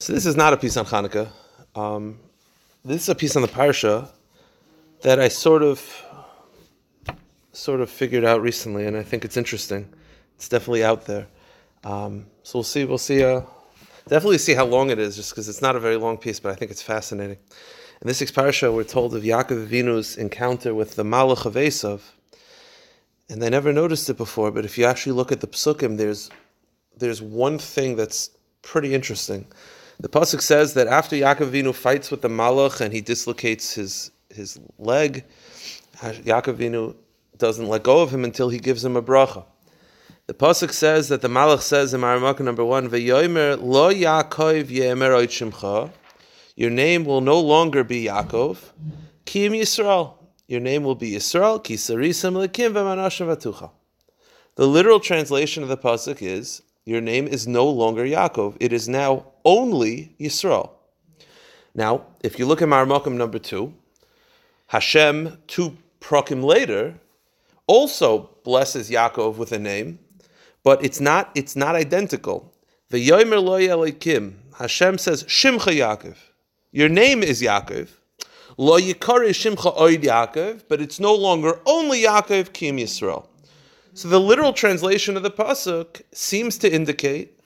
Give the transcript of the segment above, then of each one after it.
So this is not a piece on Hanukkah. Um, this is a piece on the parsha that I sort of, sort of figured out recently, and I think it's interesting. It's definitely out there. Um, so we'll see. We'll see. Uh, definitely see how long it is, just because it's not a very long piece, but I think it's fascinating. In this week's parsha, we're told of Yaakov Avinu's encounter with the Malach of Esav, and I never noticed it before. But if you actually look at the psukim, there's there's one thing that's pretty interesting. The pasuk says that after Yaakov Avinu fights with the Malach and he dislocates his his leg, Yaakov Avinu doesn't let go of him until he gives him a bracha. The pasuk says that the Malach says in Maramaka number one, "V'yomer lo Yaakov shimcha." Your name will no longer be Yaakov, Kim Yisrael. Your name will be Yisrael, Ki Sarisam Lekim V'manashim Vatucha. The literal translation of the pasuk is, your name is no longer Yaakov. It is now only Yisrael. Now, if you look at Marmakim number two, Hashem, two prokim later, also blesses Yaakov with a name, but it's not, it's not identical. The Yomer Lo Elikim, Hashem says, Shimcha Yaakov. Your name is Yaakov. Lo Yikari Shimcha Oid Yaakov, but it's no longer only Yaakov, Kim Yisrael. So the literal translation of the pasuk seems to indicate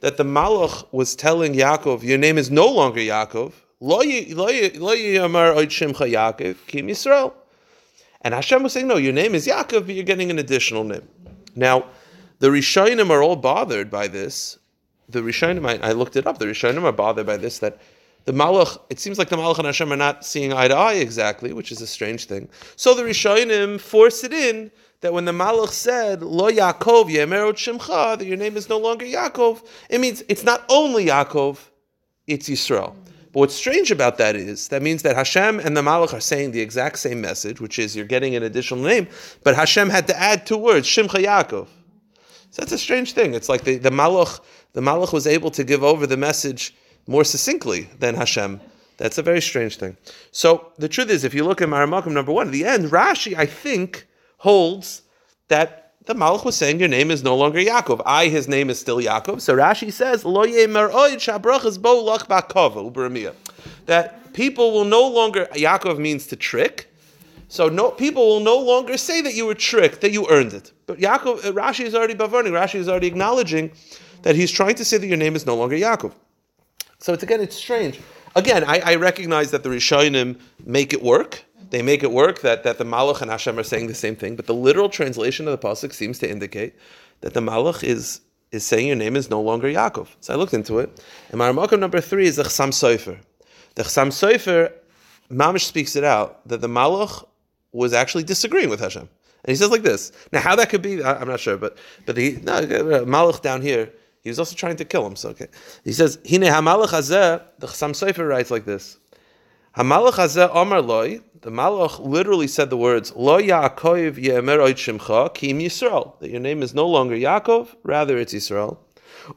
that the Malach was telling Yaakov, "Your name is no longer Yaakov. Lo yamar shimcha Yaakov kim Yisrael." And Hashem was saying, "No, your name is Yaakov, but you're getting an additional name." Now, the Rishonim are all bothered by this. The Rishonim, I, I looked it up. The Rishonim are bothered by this that the Malach, it seems like the Malach and Hashem are not seeing eye to eye exactly, which is a strange thing. So the Rishonim force it in that when the Malach said Lo Yaakov Yemerot Shimcha, that your name is no longer Yaakov, it means it's not only Yaakov, it's Yisrael. But what's strange about that is that means that Hashem and the Malach are saying the exact same message, which is you're getting an additional name, but Hashem had to add two words, Shimcha Yaakov. So that's a strange thing. It's like the, the Malach, the Malach was able to give over the message more succinctly than Hashem. That's a very strange thing. So the truth is, if you look at Maramakim number one, at the end, Rashi, I think, holds that the Malach was saying your name is no longer Yaakov. I, his name is still Yaakov. So Rashi says, bo that people will no longer, Yaakov means to trick. So no, people will no longer say that you were tricked, that you earned it. But Yaakov, Rashi is already bavarning. Rashi is already acknowledging that he's trying to say that your name is no longer Yaakov. So it's again, it's strange. Again, I, I recognize that the Rishonim make it work they make it work that, that the Malach and Hashem are saying the same thing, but the literal translation of the pasuk seems to indicate that the Malach is is saying your name is no longer Yaakov. So I looked into it, and my Ramakim number three is the Chsam Sofer. The Chsam Sofer, Mamish speaks it out that the Malach was actually disagreeing with Hashem, and he says like this. Now, how that could be, I, am not sure, but but the no, uh, Malach down here. He was also trying to kill him. So okay, he says, "Hine hamalach hazeh." The Chsam Sofer writes like this: "Hamalach hazeh Omar loy." the Malach literally said the words Lo Yaakov Yemer Shimcha Kim Yisrael that your name is no longer Yaakov, rather it's Yisrael.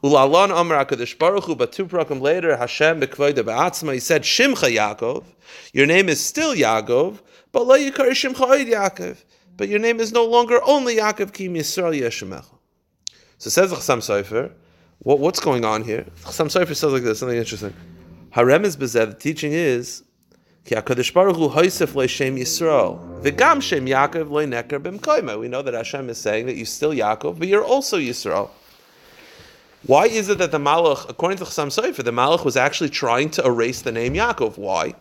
Ulalon Amar Hakadosh Baruch but two prakim later Hashem Bekvoida Ba'atzma He said Shimcha Yaakov, your name is still Yaakov, but Lo Yikar Shimcha Oid Yaakov, but your name is no longer only Yaakov Kim Yisrael Yeshemecha. So says the Chasam Sofer, what, what's going on here? Chasam Sofer says like this, something interesting. Harem is bezeh. The teaching is Ki HaKadosh Baruch Hu hoisef. V'gam shem. We know that Hashem is saying that you're still Yaakov, but you're also Yisrael. Why is it that the Malach, according to Chasam Sofer, the Malach was actually trying to erase the name Yaakov? Why?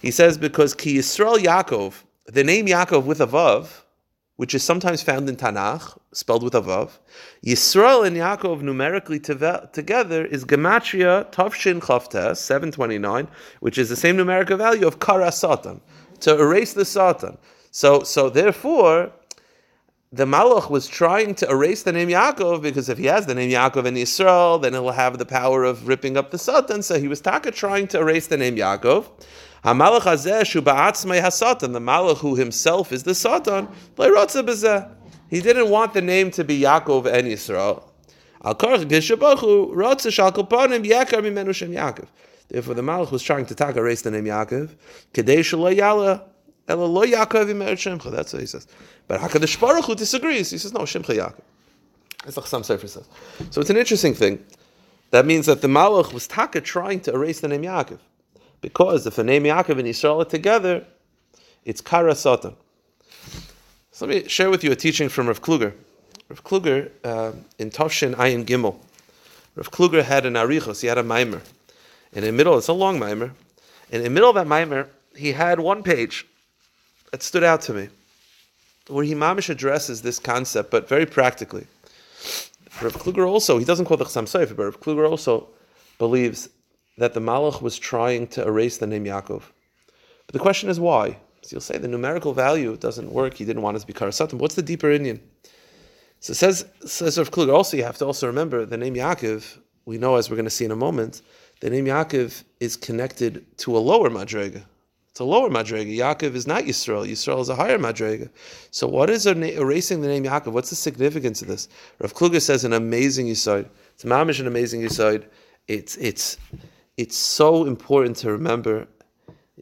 He says because Ki Yisrael Yaakov, the name Yaakov with a vav, which is sometimes found in Tanakh, spelled with a vav. Yisrael and Yaakov numerically together is gematria Tavshin Chavtes 729, which is the same numerical value of Kara Satan, to erase the Satan. So, so therefore, the Malach was trying to erase the name Yaakov because if he has the name Yaakov in Yisrael, then he'll have the power of ripping up the Satan. So he was taka trying to erase the name Yaakov. Hamalach hazeh shu ba'atzmei hasatan. The malach who himself is the satan. Leirotza bezeh. He didn't want the name to be Yaakov and Yisrael. Therefore, the malach was trying to taka erase the name Yaakov. That's what he says. But Hakadosh Baruch Hu disagrees. He says no, shemcha Yaakov. That's what Chasam Sofer says. So it's an interesting thing. That means that the Malach was taka trying to erase the name Yaakov. Because if the name Yaakov and Yisrael are together, it's Kara Satan. So let me share with you a teaching from Rav Kluger. Rav Kluger, uh, in Tavshin Ayin Gimel, Rav Kluger had an arichos, he had a mimer. And in the middle, it's a long mimer. And in the middle of that mimer, he had one page that stood out to me, where he mamish addresses this concept, but very practically. Rav Kluger also, he doesn't quote the Chassam Sofer, but Rav Kluger also believes that the Malach was trying to erase the name Yaakov. But the question is why? So you'll say the numerical value doesn't work. He didn't want us to be Karasatim. What's the deeper Indian? So says says Rav Kluger. Also, you have to also remember the name Yaakov. We know, as we're going to see in a moment, the name Yaakov is connected to a lower madrega. It's a lower madrega. Yaakov is not Yisrael. Yisrael is a higher madrega. So, what is erasing the name Yaakov? What's the significance of this? Rav Kluger says an amazing yisoid. It's mamish an amazing yisoid. It's it's it's so important to remember,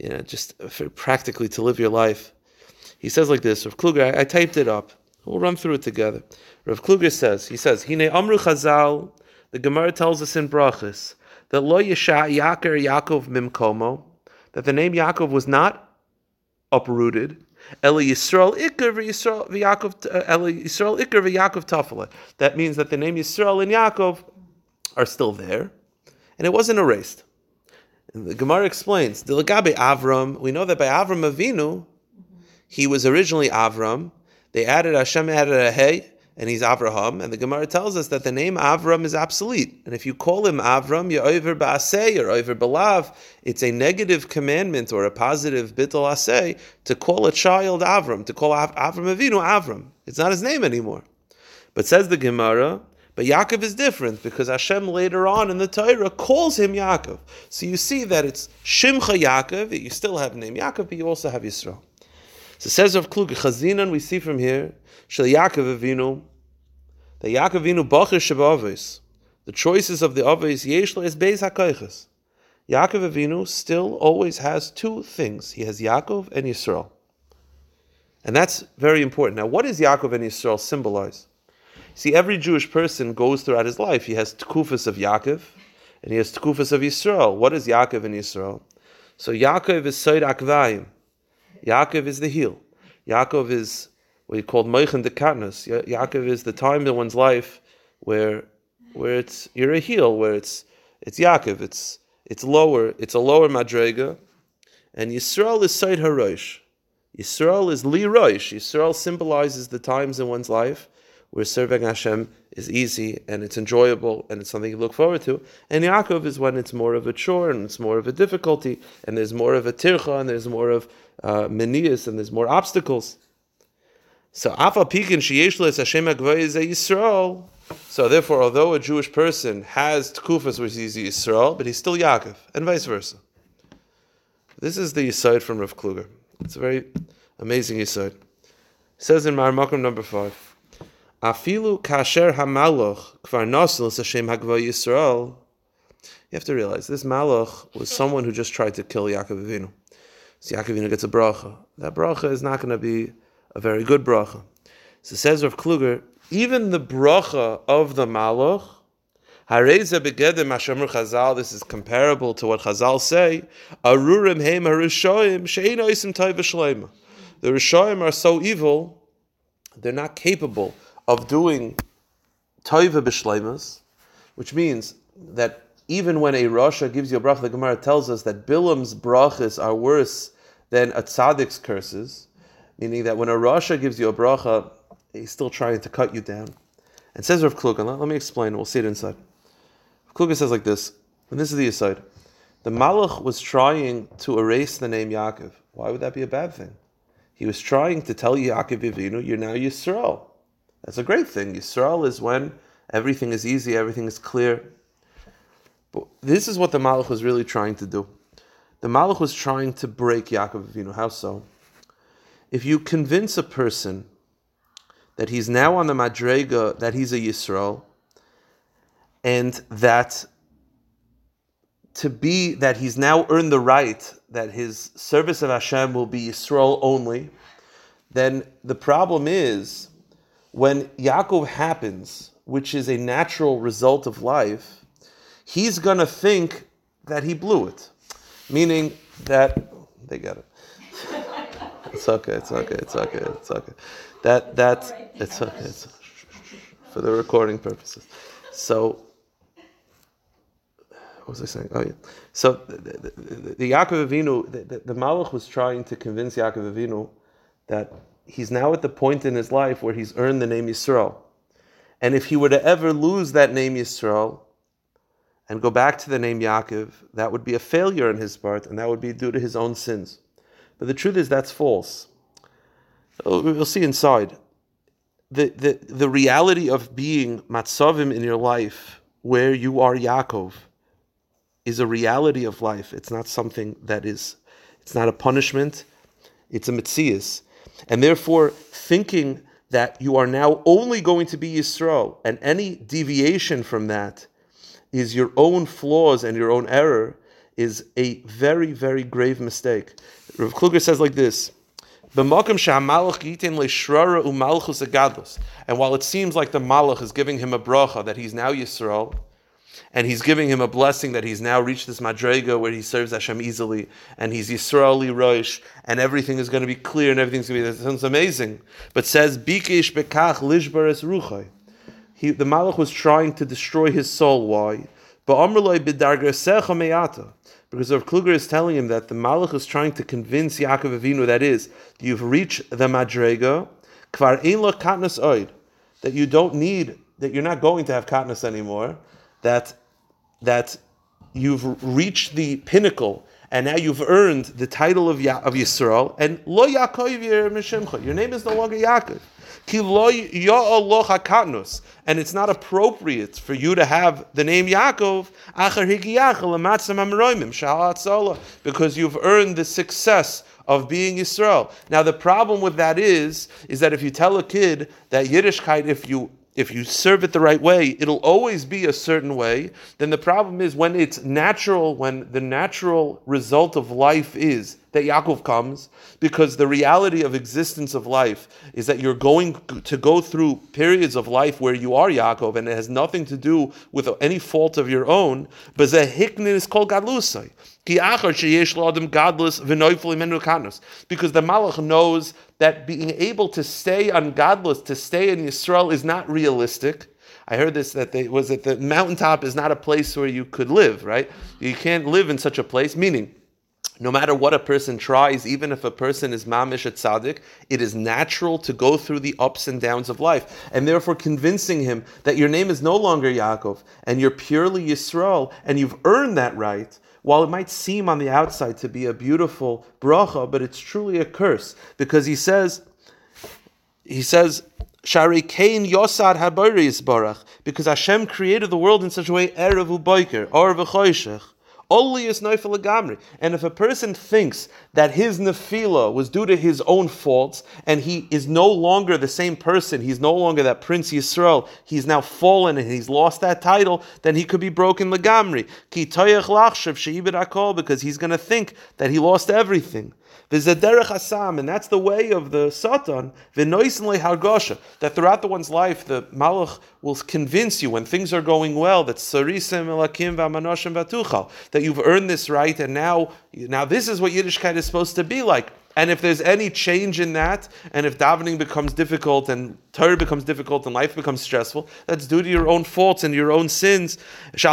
you know, just practically to live your life. He says like this, Rav Kluger, I, I typed it up. We'll run through it together. Rav Kluger says, he says, Hine Amru Chazal, the Gemara tells us in Brachas, that Lo Yesha Yaakov Yaakov Mimkomo, that the name Yaakov was not uprooted, Eli Yisrael Iker v'Yaakov uh, Eli Yisrael Tafela. That means that the name Yisrael and Yaakov are still there, and it wasn't erased. The Gemara explains, the Dilagabe Avram, we know that by Avram Avinu, he was originally Avram. They added Hashem added a hey, and he's Avraham. And the Gemara tells us that the name Avram is obsolete. And if you call him Avram, you're over ba'aseh or over belav, it's a negative commandment or a positive bittul aseh to call a child Avram, to call Avram Avinu Avram. It's not his name anymore. But says the Gemara, but Yaakov is different because Hashem later on in the Torah calls him Yaakov. So you see that it's Shimcha Yaakov, you still have the name Yaakov, but you also have Yisrael. So says of Klug, Chazinan, we see from here, Shel Yaakov Avinu, that Yaakov Avinu Bachir Shabavis, the choices of the Avis Yeshla is Beis HaKoiches. Yaakov Avinu still always has two things. He has Yaakov and Yisrael. And that's very important. Now, what does Yaakov and Yisrael symbolize? See, every Jewish person goes throughout his life. He has tkufas of Yaakov, and he has tkufas of Yisrael. What is Yaakov and Yisrael? So Yaakov is Seir Akvayim. Yaakov is the heel. Yaakov is what he called Moichin de Katnus. Yaakov is the time in one's life where where it's you're a heel, where it's it's Yaakov, it's it's lower, it's a lower madrega, and Yisrael is Seir Harosh. Yisrael is Li Rosh. Yisrael symbolizes the times in one's life where serving Hashem is easy and it's enjoyable and it's something you look forward to. And Yaakov is when it's more of a chore and it's more of a difficulty and there's more of a tircha and there's more of uh, menias and there's more obstacles. So Afa Pikin Sheyeshles Hashem Yisrael. So therefore, although a Jewish person has tkufas which is Yisrael, but he's still Yaakov, and vice versa. This is the Yisod from Rav Kluger. It's a very amazing Yisod. It says in Marmakum number five. Afilu kasher hamalach kvar Hashem hagva Yisrael. You have to realize this malach was someone who just tried to kill Yaakov Avinu. So Yaakov Avinu gets a bracha. That bracha is not going to be a very good bracha. So says Rav Kluger, even the bracha of the malach, Hareza begedim Hashem Chazal. This is comparable to what Chazal say. Arurim heim harushoim shein oisim toiv The Rishoim are so evil, they're not capable of doing toiva b'shleimas, which means that even when a rasha gives you a bracha, the Gemara tells us that Bilam's brachas are worse than a tzaddik's curses, meaning that when a rasha gives you a bracha, he's still trying to cut you down. And says Rav Kluger, let, me explain, we'll see it inside. Rav Kluger says like this, and this is the aside. The Malach was trying to erase the name Yaakov. Why would that be a bad thing? He was trying to tell Yaakov Avinu, you're now Yisrael. That's a great thing. Yisrael is when everything is easy, everything is clear. But this is what the Malach was really trying to do. The Malach was trying to break Yaakov Avinu. How so? If you convince a person that he's now on the Madrega, that he's a Yisrael, and that to be that he's now earned the right that his service of Hashem will be Yisrael only, then the problem is when Yaakov happens, which is a natural result of life, he's going to think that he blew it. Meaning that, they got it. It's okay, it's okay, it's okay, it's okay. That, that, it's okay, it's for the recording purposes. So, what was I saying? Oh yeah. So the, the, the, the Yaakov Avinu, the, the, the Malach was trying to convince Yaakov Avinu that he's now at the point in his life where he's earned the name Yisrael. And if he were to ever lose that name Yisrael and go back to the name Yaakov, that would be a failure on his part, and that would be due to his own sins. But the truth is that's false. Uh, we'll see inside. The, the, the reality of being matzavim in your life where you are Yaakov is a reality of life. It's not something that is, it's not a punishment, it's a mitzias. And therefore, thinking that you are now only going to be Yisrael, and any deviation from that is your own flaws and your own error, is a very, very grave mistake. Rav Kluger says like this. And while it seems like the Malach is giving him a bracha that he's now Yisrael, and he's giving him a blessing that he's now reached this madrega where he serves Hashem easily, and he's Yisraeli Rosh, and everything is going to be clear and everything's going to be. That sounds amazing, but says Bikish bekach lishbares ruchay. He, the Malach was trying to destroy his soul. Why? Because Rav Kluger is telling him that the Malach is trying to convince Yaakov Avinu that is, you've reached the Madrega, kvar ein katnas oid, that you don't need, that you're not going to have katnas anymore, that that you've reached the pinnacle and now you've earned the title of, ya- of Yisrael, and lo Yaakov Your name is no longer Yaakov. And it's not appropriate for you to have the name Yaakov because you've earned the success of being Yisrael. Now the problem with that is, is that if you tell a kid that Yiddishkeit, if you if you serve it the right way, it'll always be a certain way. Then the problem is when it's natural, when the natural result of life is that Yaakov comes, because the reality of existence of life is that you're going to go through periods of life where you are Yaakov, and it has nothing to do with any fault of your own. But hiknin is called gadlusai. Because the Malach knows that being able to stay ungodless, to stay in Yisrael, is not realistic. I heard this that they, was that the mountaintop is not a place where you could live, right? You can't live in such a place, meaning no matter what a person tries, even if a person is mamish at tzaddik, it is natural to go through the ups and downs of life. And therefore convincing him that your name is no longer Yaakov and you're purely Yisrael and you've earned that right, while it might seem on the outside to be a beautiful bracha, but it's truly a curse because he says, he says, Shari Kain Yosad Habaris Barach, because Hashem created the world in such a way, Erev Uboiker, Or V'choshech, only is Neufel Gamri. And if a person thinks that his nefila was due to his own faults, and he is no longer the same person, he's no longer that Prince Yisrael, he's now fallen and he's lost that title, then he could be broken Lagamri. Because he's going to think that he lost everything. V'zederech asam, and that's the way of the satan. V'noisen hargosha, that throughout the one's life, the malach will convince you when things are going well that sarisim elakim v'amanoshim v'atuchal, that you've earned this right, and now, now this is what Yiddishkeit is supposed to be like. And if there's any change in that, and if davening becomes difficult and Torah becomes difficult and life becomes stressful, that's due to your own faults and your own sins. And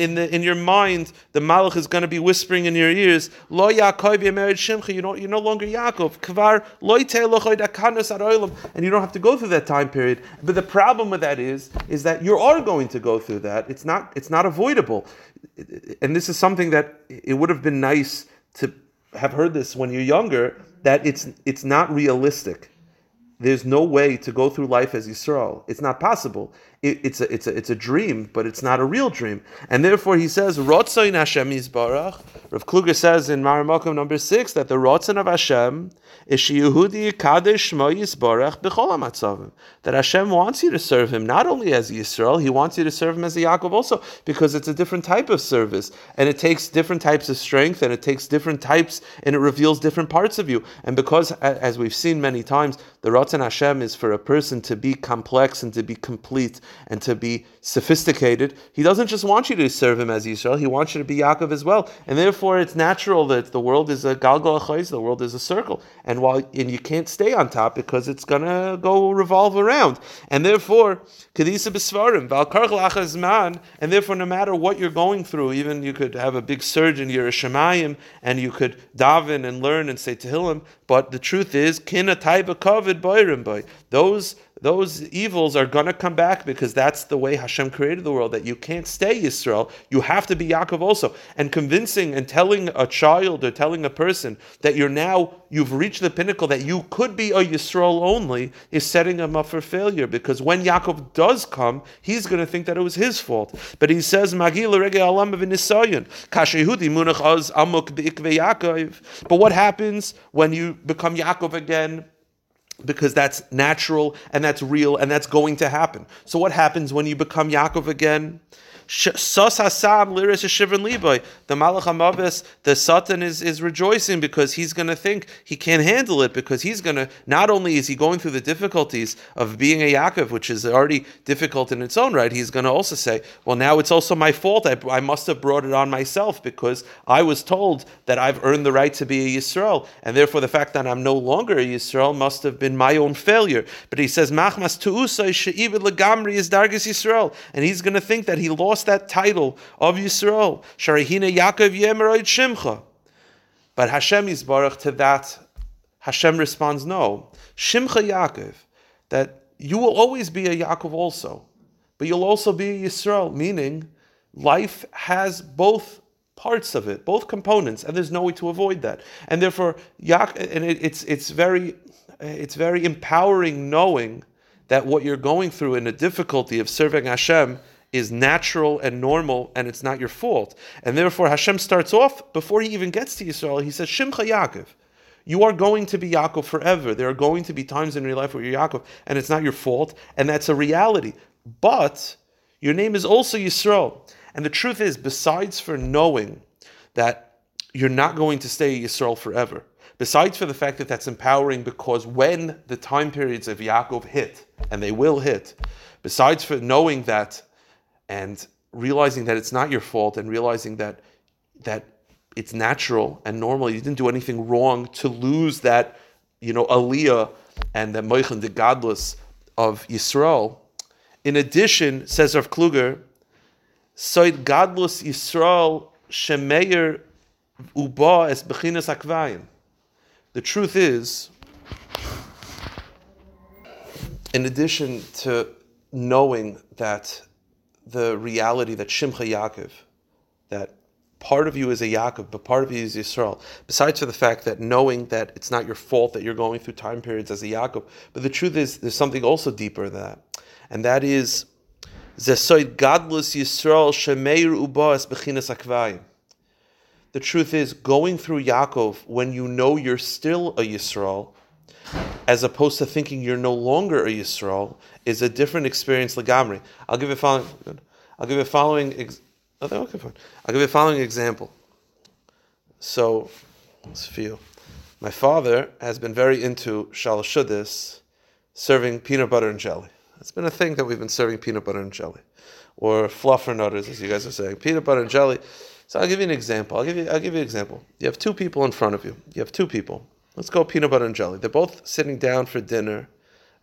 in the in your mind, the Malach is going to be whispering in your ears, Lo Yaakov Shimcha, you're, you're no longer Yaakov. And you don't have to go through that time period. But the problem with that is, is that you are going to go through that. It's not, it's not avoidable and this is something that it would have been nice to have heard this when you're younger, that it's it's not realistic. There's no way to go through life as Yisrael. It's not possible. it, it's a it's a it's a dream, but it's not a real dream. And therefore, he says, "Rotzayin Hashem Yisbarach." Rav Kluger says in Maramakom number six that the Rotzin of Hashem is Yehudi Kadesh b'chol. That Hashem wants you to serve Him not only as Yisrael, He wants you to serve Him as a Yaakov also, because it's a different type of service, and it takes different types of strength, and it takes different types, and it reveals different parts of you. And because, as we've seen many times, the Rotzin Hashem is for a person to be complex and to be complete and to be sophisticated. He doesn't just want you to serve him as Yisrael, he wants you to be Yaakov as well. And therefore it's natural that the world is a galgal the world is a circle. And while and you can't stay on top because it's gonna go revolve around. And therefore, Kadisa Besvarim, Valkarch and therefore no matter what you're going through, even you could have a big surge in Yerushalayim and you could daven and learn and say Tehillim, but the truth is, Kina Taiba Kovid Boy. Those those evils are going to come back because that's the way Hashem created the world, that you can't stay Yisrael. You have to be Yaakov also. And convincing and telling a child or telling a person that you're now, you've reached the pinnacle, that you could be a Yisrael only, is setting him up for failure because when Yaakov does come, he's going to think that it was his fault. But he says, But what happens when you become Yaakov again? Because that's natural and that's real and that's going to happen. So what happens when you become Yaakov again? The Malach Hamavis, the Satan is, is rejoicing because he's going to think he can't handle it because he's going to, not only is he going through the difficulties of being a Yaakov, which is already difficult in its own right, he's going to also say, well, now it's also my fault. I, I must have brought it on myself because I was told that I've earned the right to be a Yisrael. And therefore, the fact that I'm no longer a Yisrael must have been my own failure. But he says, Machmas Tu'usay She'ibid Lagamri is Dargis Yisrael. And he's going to think that he lost lost that title of Yisrael. Sharihina Yaakov Yemeroid Shimcha. But Hashem is Yisbarach to that, Hashem responds, no. Shimcha Yaakov, that you will always be a Yaakov also, but you'll also be a Yisrael, meaning life has both parts of it, both components, and there's no way to avoid that. And therefore, Yaakov, and it, it's it's very it's very empowering knowing that what you're going through in the difficulty of serving Hashem is natural and normal and it's not your fault. And therefore Hashem starts off, before he even gets to Yisrael, he says, Shimcha Yaakov. You are going to be Yaakov forever. There are going to be times in your life where you're Yaakov, and it's not your fault, and that's a reality. But your name is also Yisrael. And the truth is, besides for knowing that you're not going to stay Yisrael forever, besides for the fact that that's empowering because when the time periods of Yaakov hit, and they will hit, besides for knowing that and realizing that it's not your fault and realizing that that it's natural and normal. You didn't do anything wrong to lose that, you know, aliyah and the moichin, the godless of Yisrael. In addition, says Rav Kluger, Soid godless Yisrael shemeyer uba es bechinas akvayim. The truth is, in addition to knowing that the reality that Shimcha Yaakov, that part of you is a Yaakov, but part of you is Yisrael. Besides for the fact that knowing that it's not your fault that you're going through time periods as a Yaakov, but the truth is there's something also deeper than that, and that is Zesoid Godless Yisrael Shemeir Ubas Bechinas Akvayim. The truth is, going through Yaakov when you know you're still a Yisrael, as opposed to thinking you're no longer a Yisrael, is a different experience. Lagamri. I'll give you following. I'll give you following. Ex, oh, okay, fine. I'll give you a following example. So, let's feel. My father has been very into shalashudis, serving peanut butter and jelly. It's been a thing that we've been serving peanut butter and jelly, or fluffer fluffernutters, as you guys are saying, peanut butter and jelly. So I'll give you an example. I'll give you. I'll give you an example. You have two people in front of you. You have two people. Let's go peanut butter and jelly. They're both sitting down for dinner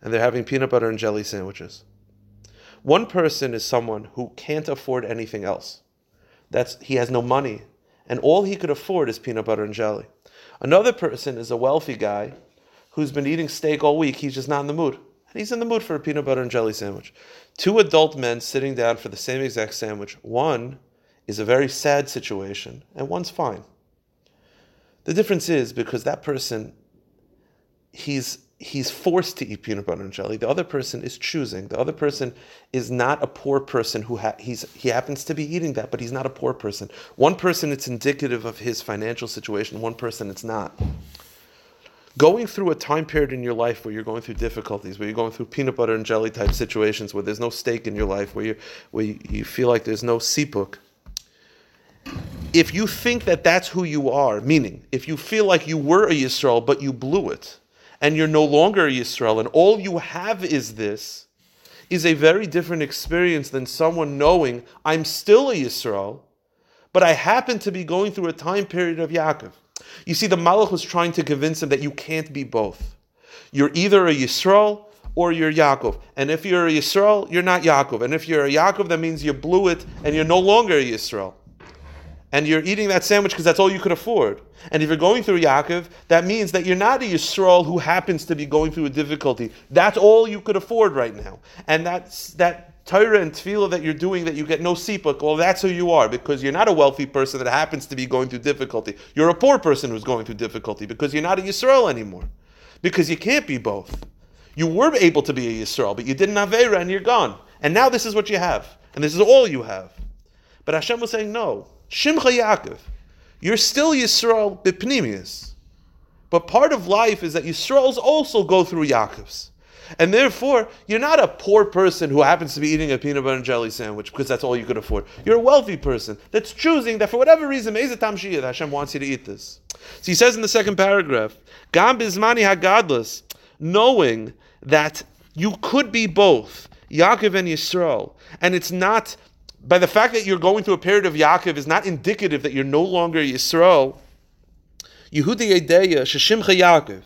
and they're having peanut butter and jelly sandwiches. One person is someone who can't afford anything else. That's he has no money, and all he could afford is peanut butter and jelly. Another person is a wealthy guy who's been eating steak all week. He's just not in the mood. And he's in the mood for a peanut butter and jelly sandwich. Two adult men sitting down for the same exact sandwich. One is a very sad situation, and one's fine. The difference is because that person, he's he's forced to eat peanut butter and jelly. The other person is choosing. The other person is not a poor person who ha- he's he happens to be eating that, but he's not a poor person. One person it's indicative of his financial situation. One person it's not. Going through a time period in your life where you're going through difficulties, where you're going through peanut butter and jelly type situations, where there's no steak in your life, where you where you, feel like there's no sipuk. If you think that that's who you are, meaning if you feel like you were a Yisrael but you blew it, and you're no longer a Yisrael, and all you have is this, is a very different experience than someone knowing I'm still a Yisrael, but I happen to be going through a time period of Yaakov. You see, the Malach was trying to convince him that you can't be both. You're either a Yisrael or you're Yaakov. And if you're a Yisrael, you're not Yaakov. And if you're a Yaakov, that means you blew it and you're no longer a Yisrael and you're eating that sandwich because that's all you could afford. And if you're going through Yaakov, that means that you're not a Yisrael who happens to be going through a difficulty. That's all you could afford right now. And that's that Torah and tefillah that you're doing that you get no sipuk, well, that's who you are because you're not a wealthy person that happens to be going through difficulty. You're a poor person who's going through difficulty because you're not a Yisrael anymore. Because you can't be both. You were able to be a Yisrael, but you didn't have Avera and you're gone. And now this is what you have. And this is all you have. But Hashem was saying, no, Shimcha Yaakov. You're still Yisrael bipnimius. But part of life is that Yisraels also go through Yaakovs. And therefore, you're not a poor person who happens to be eating a peanut butter and jelly sandwich because that's all you could afford. You're a wealthy person that's choosing that for whatever reason, that Hashem wants you to eat this. So he says in the second paragraph, Gam bizmani hagadlus, knowing that you could be both Yaakov and Yisrael, and it's not by the fact that you're going through a period of Yaakov is not indicative that you're no longer Yisrael. Yehudi Yedeya Sheshimcha Yaakov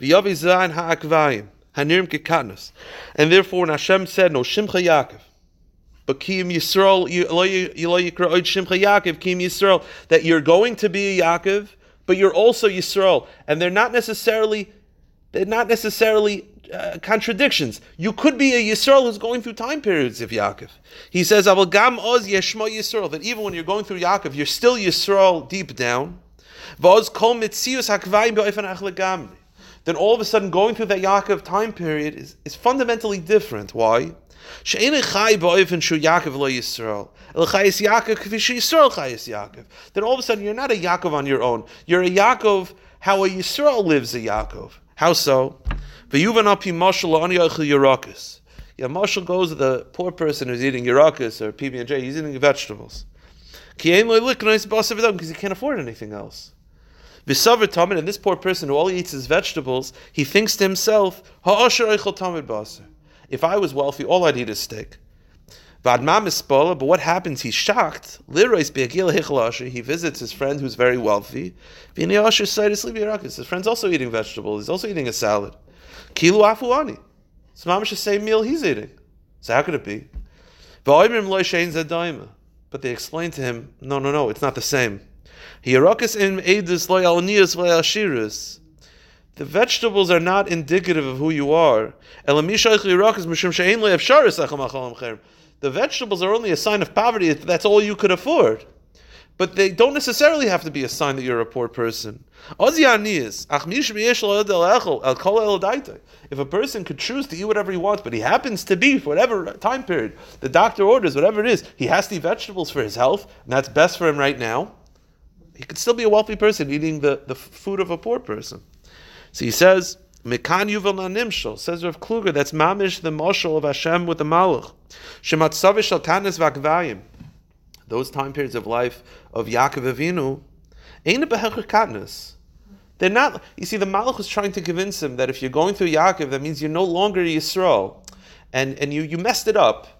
V'yavi Zayin Ha'akvayim Hanirim Kekatnas and therefore when Hashem said no Shimcha Yaakov but Kim Yisrael Shimcha Yaakov Kim Yisrael that you're going to be a Yaakov but you're also Yisrael and they're not necessarily they're not necessarily uh, contradictions. You could be a Yisrael who's going through time periods of Yaakov. He says, "Aval gam oz yeshma Yisrael." That even when you're going through Yaakov, you're still Yisrael deep down. Then all of a sudden, going through that Yaakov time period is, is fundamentally different. Why? Then all of a sudden you're not a Yaakov on your own. You're a Yaakov how a Yisrael lives a Yaakov. How so? V'yuvan api mashal ani yochel yerakas. Yeah, mashal goes to the poor person who's eating yerakas or PB and J. He's eating vegetables. Because he can't afford anything else. Tamid, and this poor person who all he eats is vegetables, he thinks to himself, Ha'asher baser. If I was wealthy, all I'd eat is steak. But what happens? He's shocked. He visits his friend who's very wealthy. His friend's also eating vegetables. He's also eating a salad. Kilu afuani. It's mamish the same meal he's eating. So how could it be? But they explain to him, no, no, no, it's not the same. The vegetables are not indicative of who you are. The vegetables are only a sign of poverty. That's all you could afford but they don't necessarily have to be a sign that you're a poor person. If a person could choose to eat whatever he wants, but he happens to be, for whatever time period, the doctor orders, whatever it is, he has to eat vegetables for his health, and that's best for him right now, he could still be a wealthy person eating the, the food of a poor person. So he says, Mekan Yuval Nimshal, says Rav Kluger, that's Mamish, the Moshel of Hashem with the Malach. Shematzavish al Tanis Vakvayim those time periods of life of Yaakov Avinu, ain't a katnus. They're not. You see, the Malach was trying to convince him that if you're going through Yaakov, that means you're no longer Yisrael, and and you you messed it up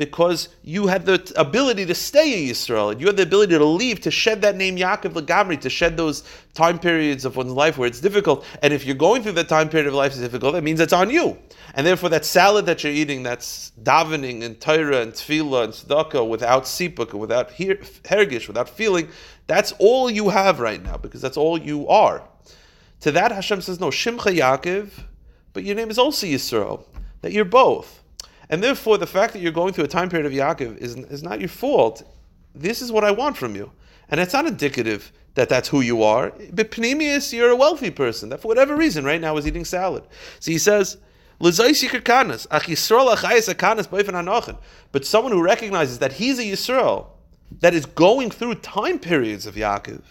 because you had the ability to stay in Yisrael, and you had the ability to leave, to shed that name Yaakov Lagamri, to shed those time periods of one's life where it's difficult. And if you're going through that time period of life is difficult, that means it's on you. And therefore, that salad that you're eating, that's davening and Torah and tefillah and tzedakah without sipuk, without hergish, without feeling, that's all you have right now because that's all you are. To that, Hashem says, no, Shimcha Yaakov, but your name is also Yisrael, that you're both. And therefore, the fact that you're going through a time period of Yaakov is, is not your fault. This is what I want from you. And it's not indicative that that's who you are. But Panemius, you're a wealthy person that for whatever reason right now is eating salad. So he says, but someone who recognizes that he's a Yisrael that is going through time periods of Yaakov,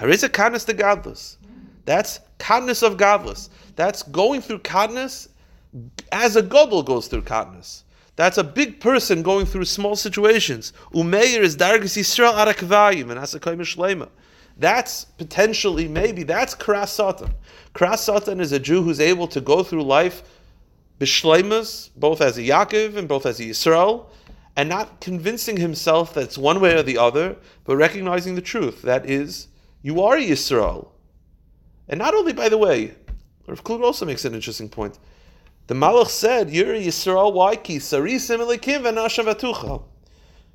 a kanas the. That's kadness of godless. That's going through kadness as a godel goes through kadness. That's a big person going through small situations. Umeir is dargis Yisrael arakvayim and asakayim shlema. That's potentially maybe that's kras satan. Kras satan is a Jew who's able to go through life bishleimas, both as a Yaakov and both as a Yisrael, and not convincing himself that it's one way or the other, but recognizing the truth. That is, you are a Yisrael. And not only, by the way, Rav Klug also makes an interesting point. The Malach said, You're Yisrael, why? Ki sarisim elikim v'nashavatucha.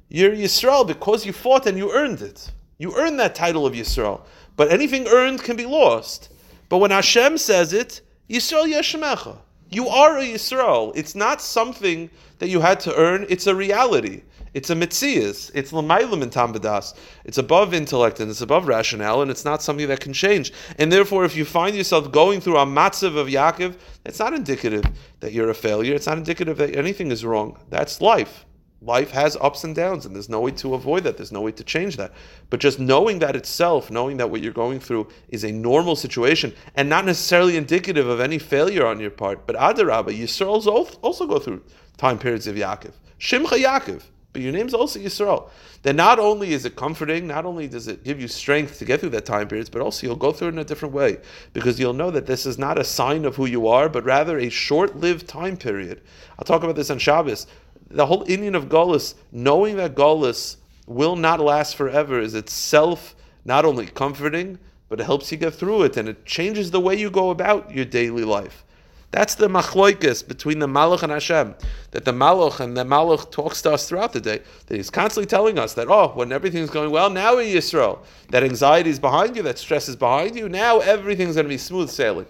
You're Yisrael because you fought and you earned it. You earned that title of Yisrael. But anything earned can be lost. But when Hashem says it, Yisrael Yeshemecha. You are a Yisrael. It's not something that you had to earn, it's a reality. It's a mitzias. It's l'maylim in tambadas. It's above intellect and it's above rationale, and it's not something that can change. And therefore, if you find yourself going through a matzav of Yaakov, it's not indicative that you're a failure. It's not indicative that anything is wrong. That's life life has ups and downs, and there's no way to avoid that. There's no way to change that. But just knowing that itself, knowing that what you're going through is a normal situation and not necessarily indicative of any failure on your part. But Adarabba, Yisrael's also go through time periods of Yaakov. Shimcha Yaakov. But your name's also Yisrael. Then not only is it comforting, not only does it give you strength to get through that time periods, but also you'll go through it in a different way. Because you'll know that this is not a sign of who you are, but rather a short-lived time period. I'll talk about this on Shabbos the whole Indian of Golis, knowing that Golis will not last forever, is itself not only comforting, but it helps you get through it and it changes the way you go about your daily life. That's the machloikis between the Malach and Hashem. That the Malach and the Malach talks to us throughout the day. That he's constantly telling us that, oh, when everything's going well, now in Yisrael, that anxiety is behind you, that stress is behind you, now everything's going to be smooth sailing.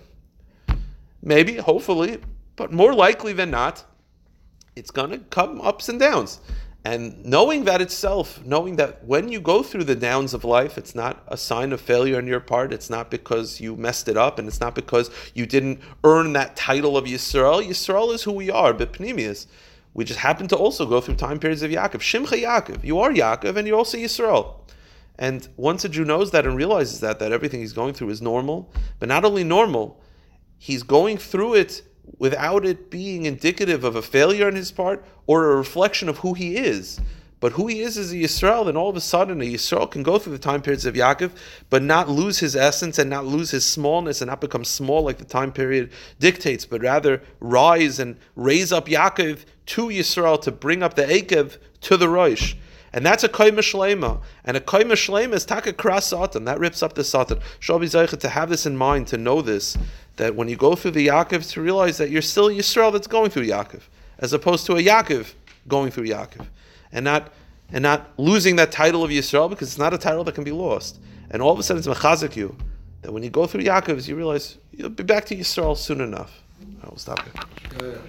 Maybe, hopefully, but more likely than not, it's going to come ups and downs. And knowing that itself, knowing that when you go through the downs of life, it's not a sign of failure on your part. It's not because you messed it up, and it's not because you didn't earn that title of Yisrael. Yisrael is who we are, but Panemius. We just happen to also go through time periods of Yaakov. Shimcha Yaakov. You are Yaakov, and you're also Yisrael. And once a Jew knows that and realizes that, that everything he's going through is normal, but not only normal, he's going through it without it being indicative of a failure on his part or a reflection of who he is. But who he is as a Yisrael, then all of a sudden a Yisrael can go through the time periods of Yaakov, but not lose his essence and not lose his smallness and not become small like the time period dictates, but rather rise and raise up Yaakov to Yisrael to bring up the Akev to the Rosh. And that's a koima shlema. And a koima shlema is taka kras satan. That rips up the satan. Shabi Zaycha, to have this in mind, to know this, that when you go through the Yaakov, to realize that you're still Yisrael that's going through Yaakov, as opposed to a Yaakov going through Yaakov. And not and not losing that title of Yisrael because it's not a title that can be lost. And all of a sudden it's mechazik you that when you go through Yaakov's, you realize you'll be back to Yisrael soon enough. I will stop here.